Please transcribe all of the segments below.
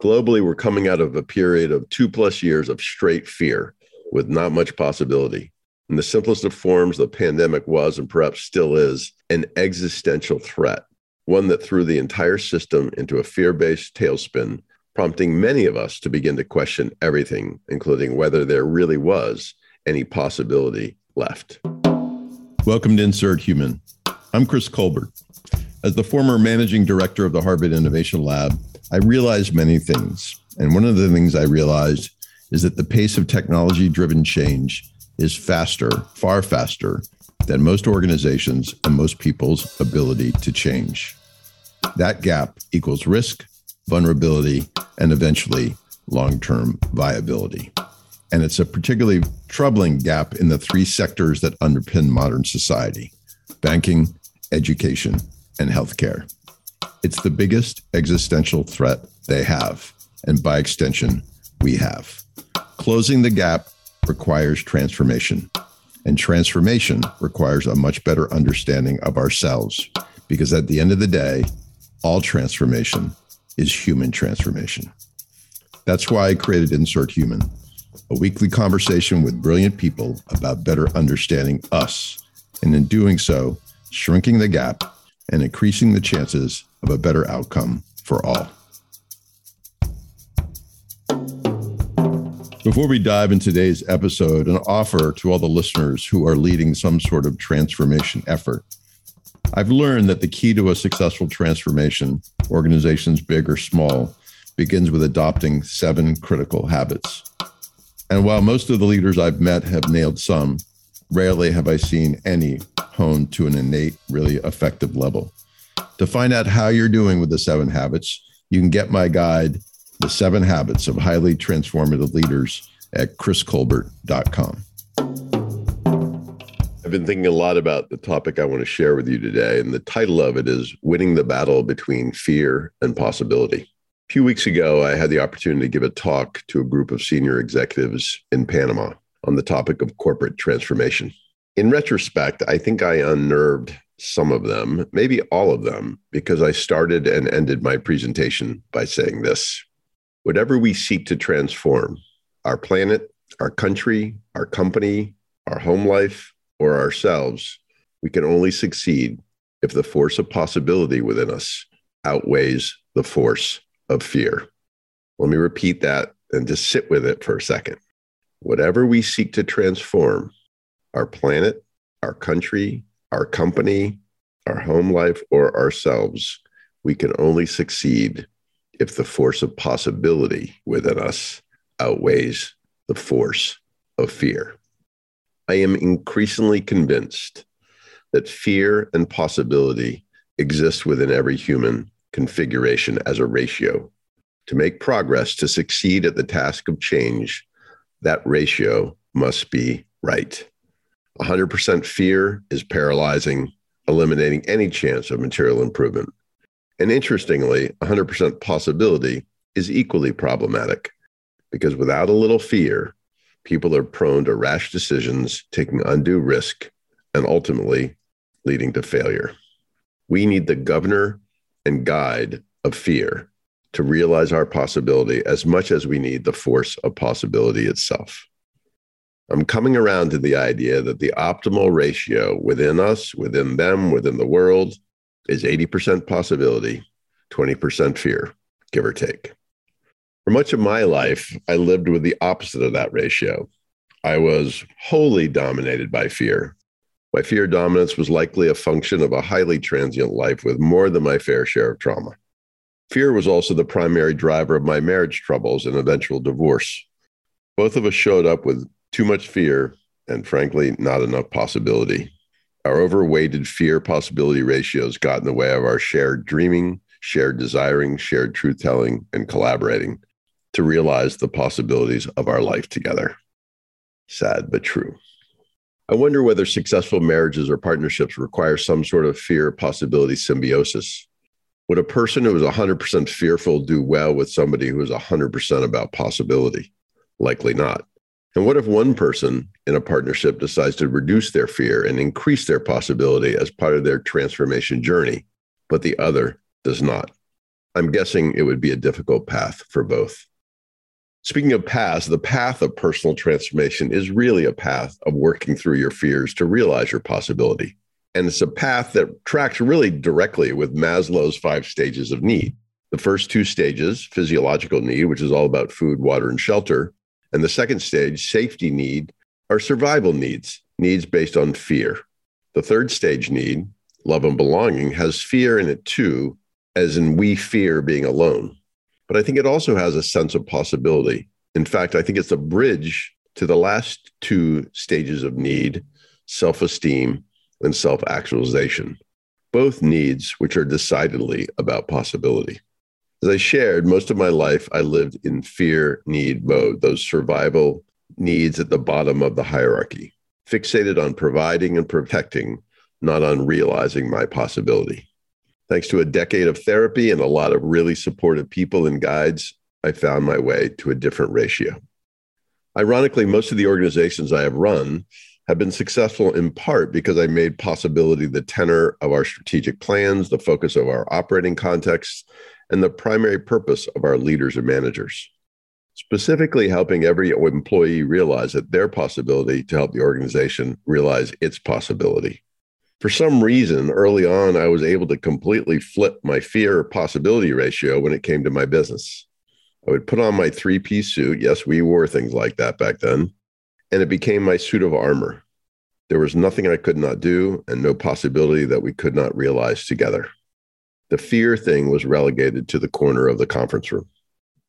Globally, we're coming out of a period of two plus years of straight fear with not much possibility. In the simplest of forms, the pandemic was and perhaps still is an existential threat, one that threw the entire system into a fear based tailspin, prompting many of us to begin to question everything, including whether there really was any possibility left. Welcome to Insert Human. I'm Chris Colbert. As the former managing director of the Harvard Innovation Lab, I realized many things. And one of the things I realized is that the pace of technology driven change is faster, far faster than most organizations and most people's ability to change. That gap equals risk, vulnerability, and eventually long term viability. And it's a particularly troubling gap in the three sectors that underpin modern society banking, education, and healthcare. It's the biggest existential threat they have, and by extension, we have. Closing the gap requires transformation, and transformation requires a much better understanding of ourselves, because at the end of the day, all transformation is human transformation. That's why I created Insert Human, a weekly conversation with brilliant people about better understanding us, and in doing so, shrinking the gap and increasing the chances of a better outcome for all. Before we dive into today's episode, an offer to all the listeners who are leading some sort of transformation effort. I've learned that the key to a successful transformation, organizations big or small, begins with adopting seven critical habits. And while most of the leaders I've met have nailed some, rarely have I seen any honed to an innate, really effective level. To find out how you're doing with the seven habits, you can get my guide, The Seven Habits of Highly Transformative Leaders, at chriscolbert.com. I've been thinking a lot about the topic I want to share with you today, and the title of it is Winning the Battle Between Fear and Possibility. A few weeks ago, I had the opportunity to give a talk to a group of senior executives in Panama on the topic of corporate transformation. In retrospect, I think I unnerved some of them, maybe all of them, because I started and ended my presentation by saying this Whatever we seek to transform, our planet, our country, our company, our home life, or ourselves, we can only succeed if the force of possibility within us outweighs the force of fear. Let me repeat that and just sit with it for a second. Whatever we seek to transform, our planet, our country, our company, our home life, or ourselves, we can only succeed if the force of possibility within us outweighs the force of fear. I am increasingly convinced that fear and possibility exist within every human configuration as a ratio. To make progress, to succeed at the task of change, that ratio must be right. 100% fear is paralyzing, eliminating any chance of material improvement. And interestingly, 100% possibility is equally problematic because without a little fear, people are prone to rash decisions, taking undue risk, and ultimately leading to failure. We need the governor and guide of fear to realize our possibility as much as we need the force of possibility itself. I'm coming around to the idea that the optimal ratio within us, within them, within the world is 80% possibility, 20% fear, give or take. For much of my life, I lived with the opposite of that ratio. I was wholly dominated by fear. My fear dominance was likely a function of a highly transient life with more than my fair share of trauma. Fear was also the primary driver of my marriage troubles and eventual divorce. Both of us showed up with too much fear, and frankly, not enough possibility. Our overweighted fear possibility ratios got in the way of our shared dreaming, shared desiring, shared truth telling, and collaborating to realize the possibilities of our life together. Sad but true. I wonder whether successful marriages or partnerships require some sort of fear possibility symbiosis. Would a person who is 100% fearful do well with somebody who is 100% about possibility? Likely not. And what if one person in a partnership decides to reduce their fear and increase their possibility as part of their transformation journey, but the other does not? I'm guessing it would be a difficult path for both. Speaking of paths, the path of personal transformation is really a path of working through your fears to realize your possibility. And it's a path that tracks really directly with Maslow's five stages of need. The first two stages, physiological need, which is all about food, water, and shelter, and the second stage, safety need, are survival needs, needs based on fear. The third stage need, love and belonging, has fear in it too, as in we fear being alone. But I think it also has a sense of possibility. In fact, I think it's a bridge to the last two stages of need self esteem and self actualization, both needs which are decidedly about possibility. As I shared, most of my life I lived in fear need mode, those survival needs at the bottom of the hierarchy, fixated on providing and protecting, not on realizing my possibility. Thanks to a decade of therapy and a lot of really supportive people and guides, I found my way to a different ratio. Ironically, most of the organizations I have run have been successful in part because I made possibility the tenor of our strategic plans, the focus of our operating context, and the primary purpose of our leaders and managers. Specifically, helping every employee realize that their possibility to help the organization realize its possibility. For some reason, early on, I was able to completely flip my fear possibility ratio when it came to my business. I would put on my three piece suit. Yes, we wore things like that back then. And it became my suit of armor. There was nothing I could not do and no possibility that we could not realize together the fear thing was relegated to the corner of the conference room.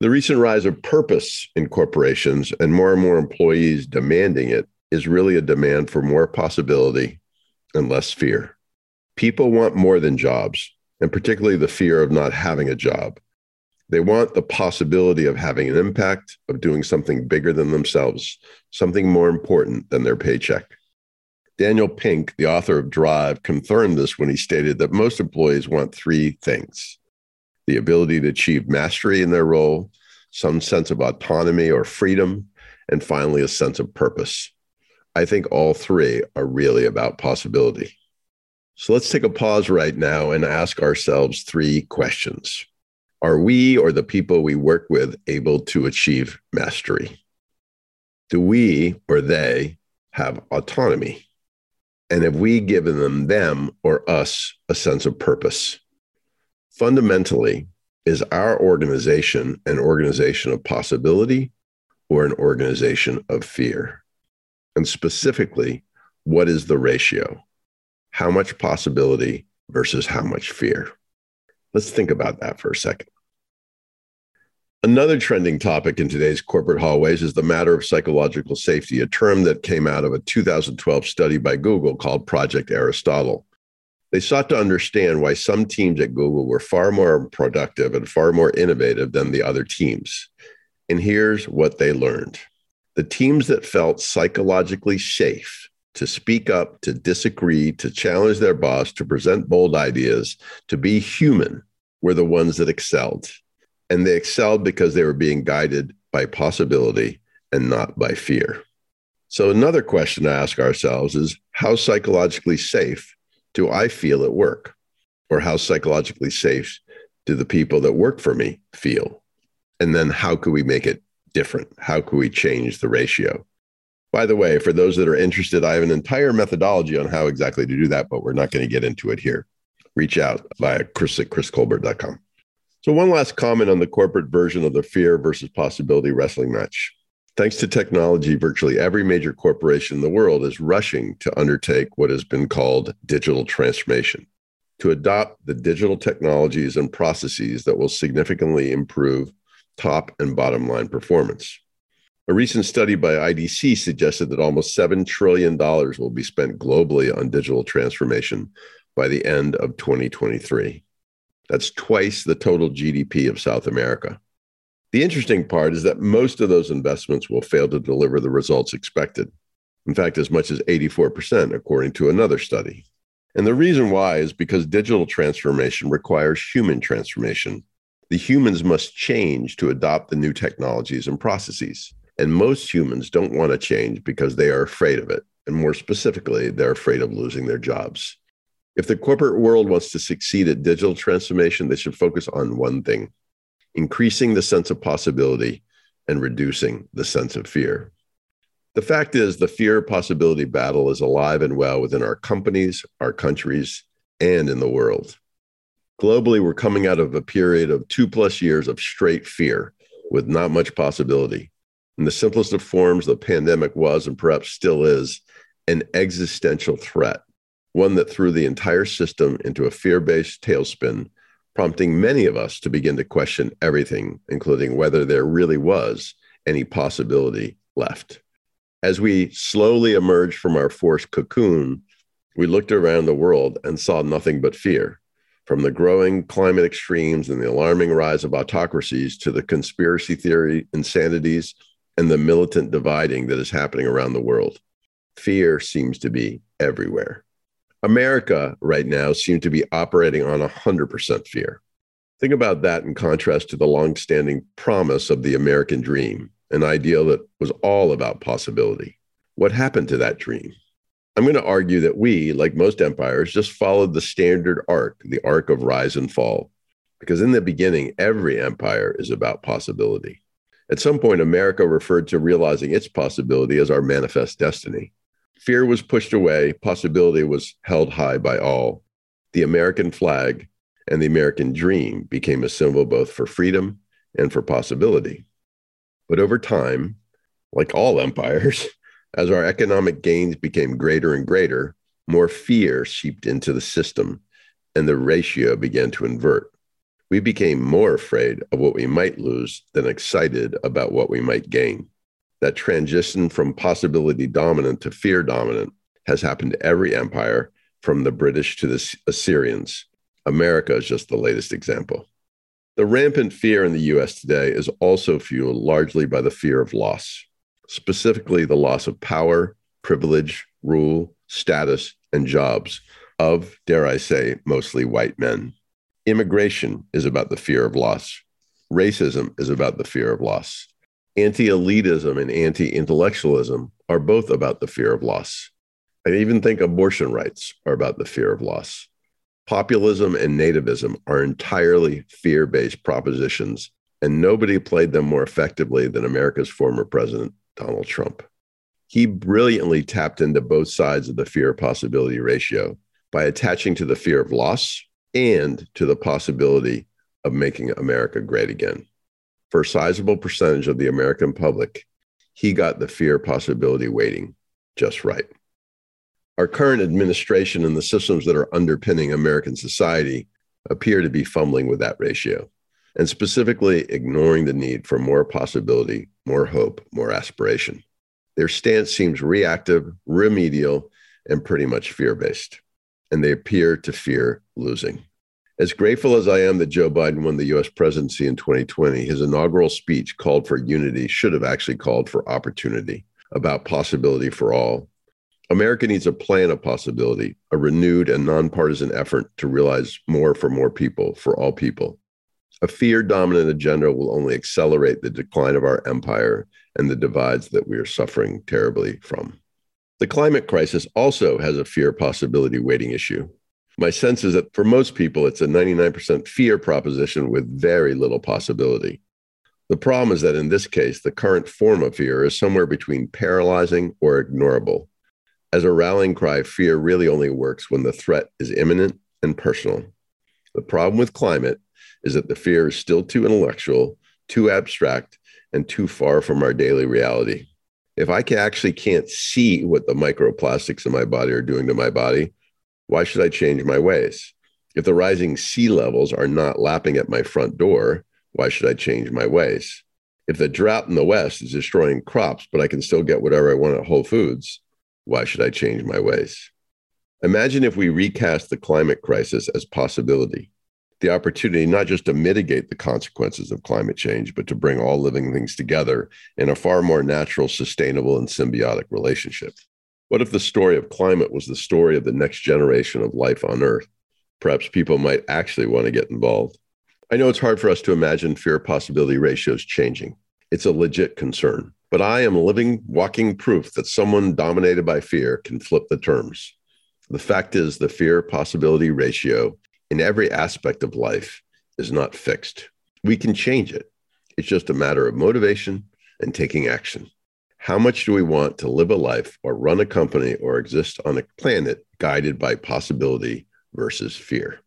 The recent rise of purpose in corporations and more and more employees demanding it is really a demand for more possibility and less fear. People want more than jobs, and particularly the fear of not having a job. They want the possibility of having an impact, of doing something bigger than themselves, something more important than their paycheck. Daniel Pink, the author of Drive, confirmed this when he stated that most employees want three things the ability to achieve mastery in their role, some sense of autonomy or freedom, and finally, a sense of purpose. I think all three are really about possibility. So let's take a pause right now and ask ourselves three questions. Are we or the people we work with able to achieve mastery? Do we or they have autonomy? And have we given them, them or us, a sense of purpose? Fundamentally, is our organization an organization of possibility or an organization of fear? And specifically, what is the ratio? How much possibility versus how much fear? Let's think about that for a second. Another trending topic in today's corporate hallways is the matter of psychological safety, a term that came out of a 2012 study by Google called Project Aristotle. They sought to understand why some teams at Google were far more productive and far more innovative than the other teams. And here's what they learned the teams that felt psychologically safe to speak up, to disagree, to challenge their boss, to present bold ideas, to be human were the ones that excelled and they excelled because they were being guided by possibility and not by fear. So, another question to ask ourselves is how psychologically safe do I feel at work? Or how psychologically safe do the people that work for me feel? And then how could we make it different? How could we change the ratio? By the way, for those that are interested, I have an entire methodology on how exactly to do that, but we're not going to get into it here. Reach out via chris at chriscolbert.com. So, one last comment on the corporate version of the fear versus possibility wrestling match. Thanks to technology, virtually every major corporation in the world is rushing to undertake what has been called digital transformation, to adopt the digital technologies and processes that will significantly improve top and bottom line performance. A recent study by IDC suggested that almost $7 trillion will be spent globally on digital transformation by the end of 2023. That's twice the total GDP of South America. The interesting part is that most of those investments will fail to deliver the results expected. In fact, as much as 84%, according to another study. And the reason why is because digital transformation requires human transformation. The humans must change to adopt the new technologies and processes. And most humans don't want to change because they are afraid of it. And more specifically, they're afraid of losing their jobs. If the corporate world wants to succeed at digital transformation, they should focus on one thing increasing the sense of possibility and reducing the sense of fear. The fact is, the fear possibility battle is alive and well within our companies, our countries, and in the world. Globally, we're coming out of a period of two plus years of straight fear with not much possibility. In the simplest of forms, the pandemic was and perhaps still is an existential threat, one that threw the entire system into a fear based tailspin, prompting many of us to begin to question everything, including whether there really was any possibility left. As we slowly emerged from our forced cocoon, we looked around the world and saw nothing but fear. From the growing climate extremes and the alarming rise of autocracies to the conspiracy theory insanities and the militant dividing that is happening around the world. Fear seems to be everywhere. America right now seems to be operating on 100% fear. Think about that in contrast to the longstanding promise of the American dream, an ideal that was all about possibility. What happened to that dream? I'm going to argue that we, like most empires, just followed the standard arc, the arc of rise and fall. Because in the beginning, every empire is about possibility. At some point, America referred to realizing its possibility as our manifest destiny. Fear was pushed away, possibility was held high by all. The American flag and the American dream became a symbol both for freedom and for possibility. But over time, like all empires, as our economic gains became greater and greater, more fear seeped into the system and the ratio began to invert. We became more afraid of what we might lose than excited about what we might gain. That transition from possibility dominant to fear dominant has happened to every empire, from the British to the Assyrians. America is just the latest example. The rampant fear in the US today is also fueled largely by the fear of loss specifically the loss of power, privilege, rule, status, and jobs of, dare I say, mostly white men. Immigration is about the fear of loss. Racism is about the fear of loss. Anti elitism and anti intellectualism are both about the fear of loss. I even think abortion rights are about the fear of loss. Populism and nativism are entirely fear based propositions, and nobody played them more effectively than America's former president, Donald Trump. He brilliantly tapped into both sides of the fear possibility ratio by attaching to the fear of loss and to the possibility of making America great again. For a sizable percentage of the American public, he got the fear possibility weighting just right. Our current administration and the systems that are underpinning American society appear to be fumbling with that ratio and specifically ignoring the need for more possibility, more hope, more aspiration. Their stance seems reactive, remedial, and pretty much fear based, and they appear to fear losing. As grateful as I am that Joe Biden won the US presidency in 2020, his inaugural speech called for unity should have actually called for opportunity, about possibility for all. America needs a plan of possibility, a renewed and nonpartisan effort to realize more for more people, for all people. A fear dominant agenda will only accelerate the decline of our empire and the divides that we are suffering terribly from. The climate crisis also has a fear possibility weighting issue. My sense is that for most people, it's a 99% fear proposition with very little possibility. The problem is that in this case, the current form of fear is somewhere between paralyzing or ignorable. As a rallying cry, fear really only works when the threat is imminent and personal. The problem with climate is that the fear is still too intellectual, too abstract, and too far from our daily reality. If I can actually can't see what the microplastics in my body are doing to my body, why should I change my ways? If the rising sea levels are not lapping at my front door, why should I change my ways? If the drought in the West is destroying crops, but I can still get whatever I want at Whole Foods, why should I change my ways? Imagine if we recast the climate crisis as possibility the opportunity not just to mitigate the consequences of climate change, but to bring all living things together in a far more natural, sustainable, and symbiotic relationship. What if the story of climate was the story of the next generation of life on Earth? Perhaps people might actually want to get involved. I know it's hard for us to imagine fear possibility ratios changing. It's a legit concern, but I am living, walking proof that someone dominated by fear can flip the terms. The fact is, the fear possibility ratio in every aspect of life is not fixed. We can change it. It's just a matter of motivation and taking action. How much do we want to live a life or run a company or exist on a planet guided by possibility versus fear?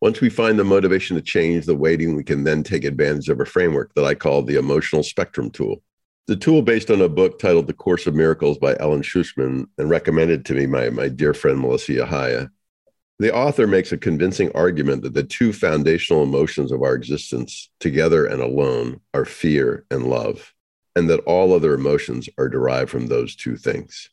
Once we find the motivation to change the weighting, we can then take advantage of a framework that I call the emotional spectrum tool. The tool based on a book titled The Course of Miracles by Ellen Schucman and recommended to me by my dear friend Melissa Yahaya. The author makes a convincing argument that the two foundational emotions of our existence, together and alone, are fear and love, and that all other emotions are derived from those two things.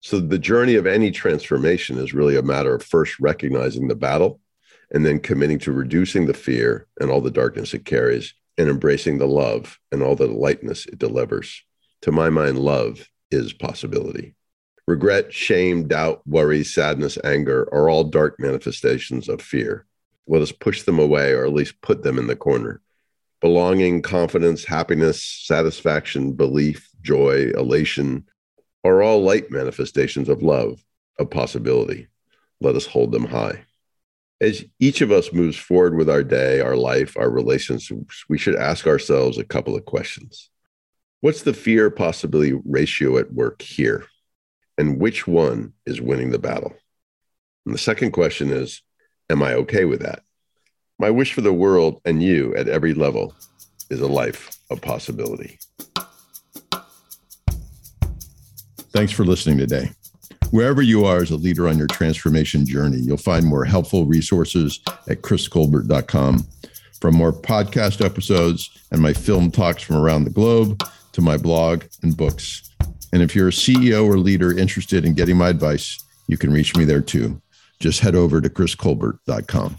So the journey of any transformation is really a matter of first recognizing the battle and then committing to reducing the fear and all the darkness it carries and embracing the love and all the lightness it delivers. To my mind, love is possibility. Regret, shame, doubt, worry, sadness, anger are all dark manifestations of fear. Let us push them away or at least put them in the corner. Belonging, confidence, happiness, satisfaction, belief, joy, elation are all light manifestations of love, of possibility. Let us hold them high as each of us moves forward with our day, our life, our relationships, we should ask ourselves a couple of questions. What's the fear possibility ratio at work here? And which one is winning the battle? And the second question is Am I okay with that? My wish for the world and you at every level is a life of possibility. Thanks for listening today. Wherever you are as a leader on your transformation journey, you'll find more helpful resources at chriscolbert.com. From more podcast episodes and my film talks from around the globe to my blog and books. And if you're a CEO or leader interested in getting my advice, you can reach me there too. Just head over to chriscolbert.com.